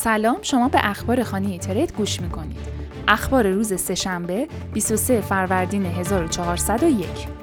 سلام شما به اخبار خانه ترید گوش می‌کنید. اخبار روز سهشنبه 23 فروردین 1401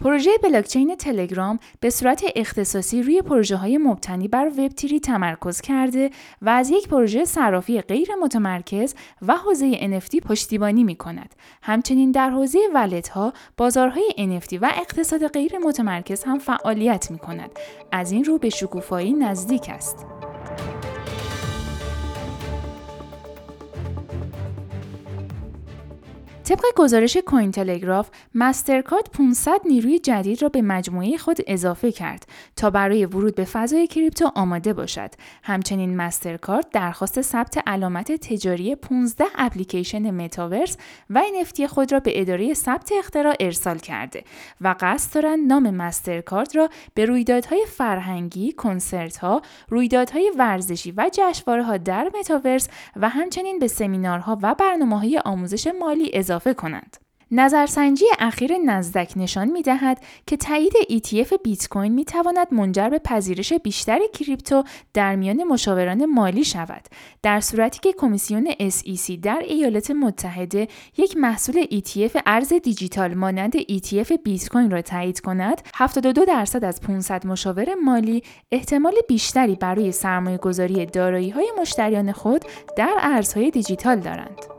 پروژه بلاکچین تلگرام به صورت اختصاصی روی پروژه های مبتنی بر وب تری تمرکز کرده و از یک پروژه صرافی غیر متمرکز و حوزه NFT پشتیبانی می کند. همچنین در حوزه ولت ها، بازارهای NFT و اقتصاد غیر متمرکز هم فعالیت می کند. از این رو به شکوفایی نزدیک است. طبق گزارش کوین تلگراف، مسترکارد 500 نیروی جدید را به مجموعه خود اضافه کرد تا برای ورود به فضای کریپتو آماده باشد. همچنین مسترکارد درخواست ثبت علامت تجاری 15 اپلیکیشن متاورس و NFT خود را به اداره ثبت اختراع ارسال کرده و قصد دارند نام مسترکارد را به رویدادهای فرهنگی، کنسرت‌ها، رویدادهای ورزشی و جشنواره‌ها در متاورس و همچنین به سمینارها و برنامه‌های آموزش مالی اضافه اضافه کنند. نظرسنجی اخیر نزدک نشان می دهد که تایید ETF بیت کوین می تواند منجر به پذیرش بیشتر کریپتو در میان مشاوران مالی شود در صورتی که کمیسیون SEC در ایالات متحده یک محصول ETF ارز دیجیتال مانند ETF بیت کوین را تایید کند 72 درصد از 500 مشاور مالی احتمال بیشتری برای سرمایه گذاری دارایی های مشتریان خود در ارزهای دیجیتال دارند.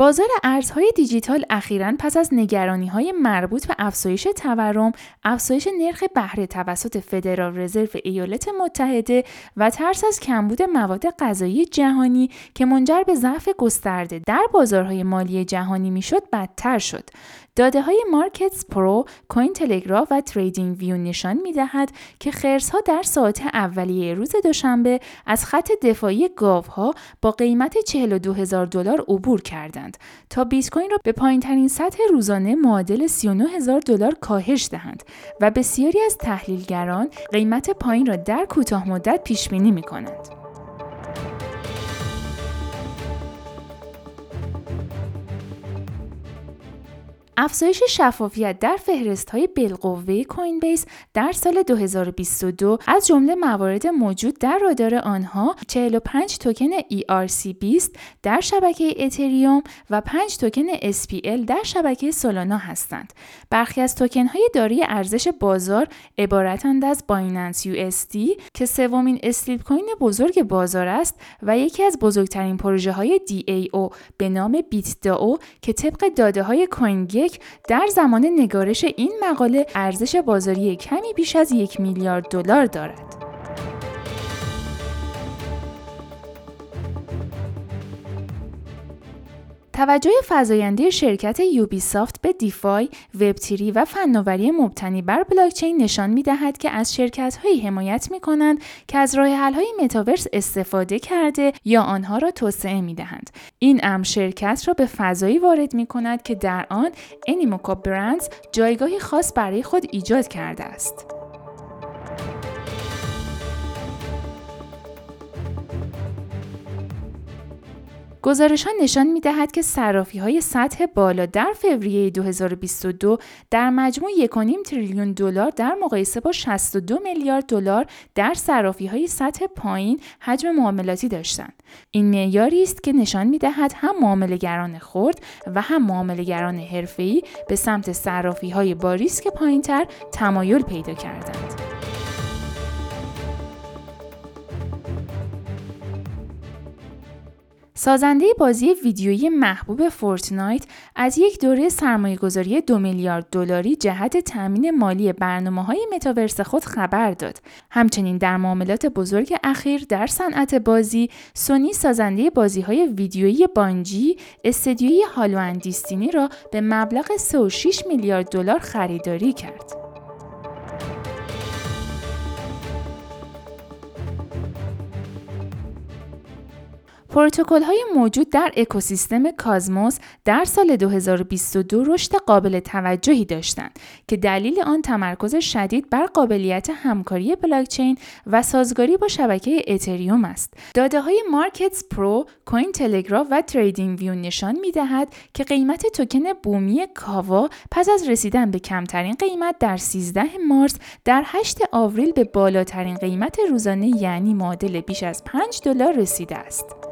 بازار ارزهای دیجیتال اخیرا پس از نگرانی های مربوط به افزایش تورم، افزایش نرخ بهره توسط فدرال رزرو ایالات متحده و ترس از کمبود مواد غذایی جهانی که منجر به ضعف گسترده در بازارهای مالی جهانی می‌شد بدتر شد. داده های Markets Pro، Cointelegraph و TradingView نشان می دهد که خرسها در ساعت اولیه روز دوشنبه از خط دفاعی ها با قیمت 42 هزار دلار عبور کردند تا بیت کوین را به پایین ترین سطح روزانه معادل 39 هزار دلار کاهش دهند و بسیاری از تحلیلگران قیمت پایین را در کوتاه مدت پیش بینی می کنند. افزایش شفافیت در فهرست های بالقوه Coinbase در سال 2022 از جمله موارد موجود در رادار آنها 45 توکن ERC20 در شبکه اتریوم و 5 توکن SPL در شبکه سولانا هستند. برخی از توکن های دارای ارزش بازار عبارتند از Binance USD که سومین stablecoin بزرگ بازار است و یکی از بزرگترین پروژه های DAO به نام BitDAO که طبق داده های کوین در زمان نگارش این مقاله ارزش بازاری کمی بیش از یک میلیارد دلار دارد. توجه فزاینده شرکت یوبیسافت به دیفای، وبتری و فناوری مبتنی بر بلاکچین نشان می دهد که از شرکت هایی حمایت می کنند که از راه حل های متاورس استفاده کرده یا آنها را توسعه می دهند. این امر شرکت را به فضایی وارد می کند که در آن انیموکا برندز جایگاهی خاص برای خود ایجاد کرده است. گزارش ها نشان می دهد که صرافی های سطح بالا در فوریه 2022 در مجموع 1.5 تریلیون دلار در مقایسه با 62 میلیارد دلار در صرافی های سطح پایین حجم معاملاتی داشتند. این معیاری است که نشان می دهد هم معاملهگران خرد و هم معاملهگران حرفه‌ای به سمت صرافی های با ریسک پایینتر تمایل پیدا کردند. سازنده بازی ویدیویی محبوب فورتنایت از یک دوره سرمایه گذاری دو میلیارد دلاری جهت تأمین مالی برنامه های متاورس خود خبر داد. همچنین در معاملات بزرگ اخیر در صنعت بازی، سونی سازنده بازی های ویدیویی بانجی، استدیوی هالو اندیستینی را به مبلغ 3.6 میلیارد دلار خریداری کرد. پروتکل های موجود در اکوسیستم کازموس در سال 2022 رشد قابل توجهی داشتند که دلیل آن تمرکز شدید بر قابلیت همکاری بلاکچین و سازگاری با شبکه اتریوم است. داده های Markets Pro، Cointelegraph و TradingView نشان می دهد که قیمت توکن بومی Kava پس از رسیدن به کمترین قیمت در 13 مارس در 8 آوریل به بالاترین قیمت روزانه یعنی معادل بیش از 5 دلار رسیده است.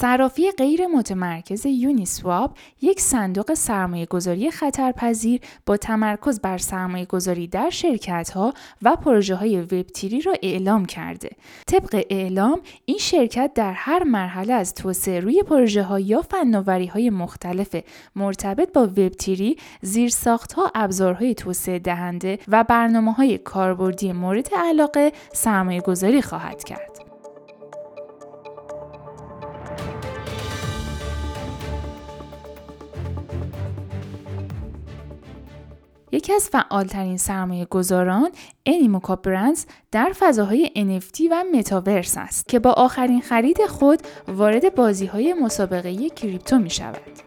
صرافی غیر متمرکز یونیسواب یک صندوق سرمایه گذاری خطرپذیر با تمرکز بر سرمایه گذاری در شرکت ها و پروژه های وب تیری را اعلام کرده. طبق اعلام این شرکت در هر مرحله از توسعه روی پروژه ها یا فناوری های مختلف مرتبط با وب تیری، زیرساخت ها، ابزارهای توسعه دهنده و برنامه های کاربردی مورد علاقه سرمایه گذاری خواهد کرد. یکی از فعالترین سرمایه گذاران انیموکا برندز در فضاهای NFT و متاورس است که با آخرین خرید خود وارد بازی های مسابقه کریپتو می شود.